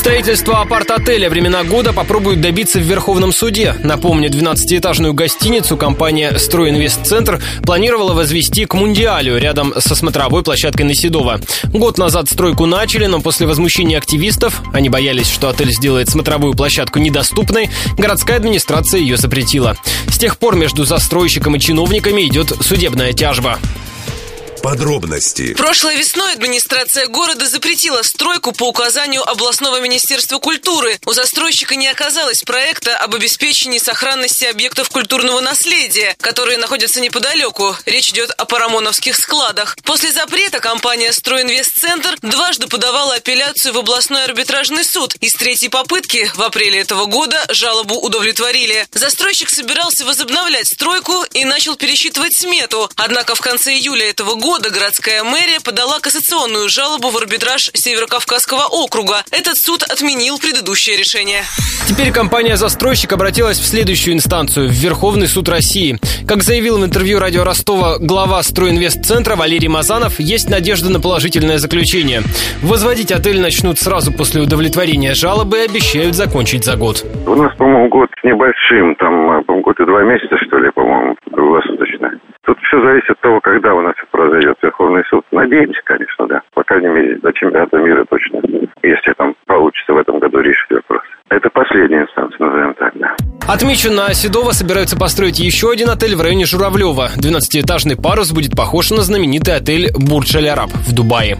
Строительство апарт-отеля «Времена года» попробуют добиться в Верховном суде. Напомню, 12-этажную гостиницу компания «Стройинвестцентр» планировала возвести к Мундиалю рядом со смотровой площадкой на Седово. Год назад стройку начали, но после возмущения активистов, они боялись, что отель сделает смотровую площадку недоступной, городская администрация ее запретила. С тех пор между застройщиком и чиновниками идет судебная тяжба. Подробности. Прошлой весной администрация города запретила стройку по указанию областного министерства культуры. У застройщика не оказалось проекта об обеспечении сохранности объектов культурного наследия, которые находятся неподалеку. Речь идет о парамоновских складах. После запрета компания «Стройинвестцентр» дважды подавала апелляцию в областной арбитражный суд. И с третьей попытки в апреле этого года жалобу удовлетворили. Застройщик собирался возобновлять стройку и начал пересчитывать смету. Однако в конце июля этого года года городская мэрия подала кассационную жалобу в арбитраж Северокавказского округа. Этот суд отменил предыдущее решение. Теперь компания-застройщик обратилась в следующую инстанцию, в Верховный суд России. Как заявил в интервью радио Ростова глава Стройинвестцентра Валерий Мазанов, есть надежда на положительное заключение. Возводить отель начнут сразу после удовлетворения жалобы и обещают закончить за год. У нас, по-моему, год небольшим, там, по-моему, год и два месяца, что ли, по-моему, круглосуточно. Тут все зависит от того, когда у нас это произойдет Верховный суд. Надеемся, конечно, да. По крайней мере, до чемпионата мира точно. Если там получится в этом году решить вопрос. Это последняя инстанция, назовем так, да. Отмечу, на Седово собираются построить еще один отель в районе Журавлева. 12-этажный парус будет похож на знаменитый отель Бурдж Аль Араб в Дубае.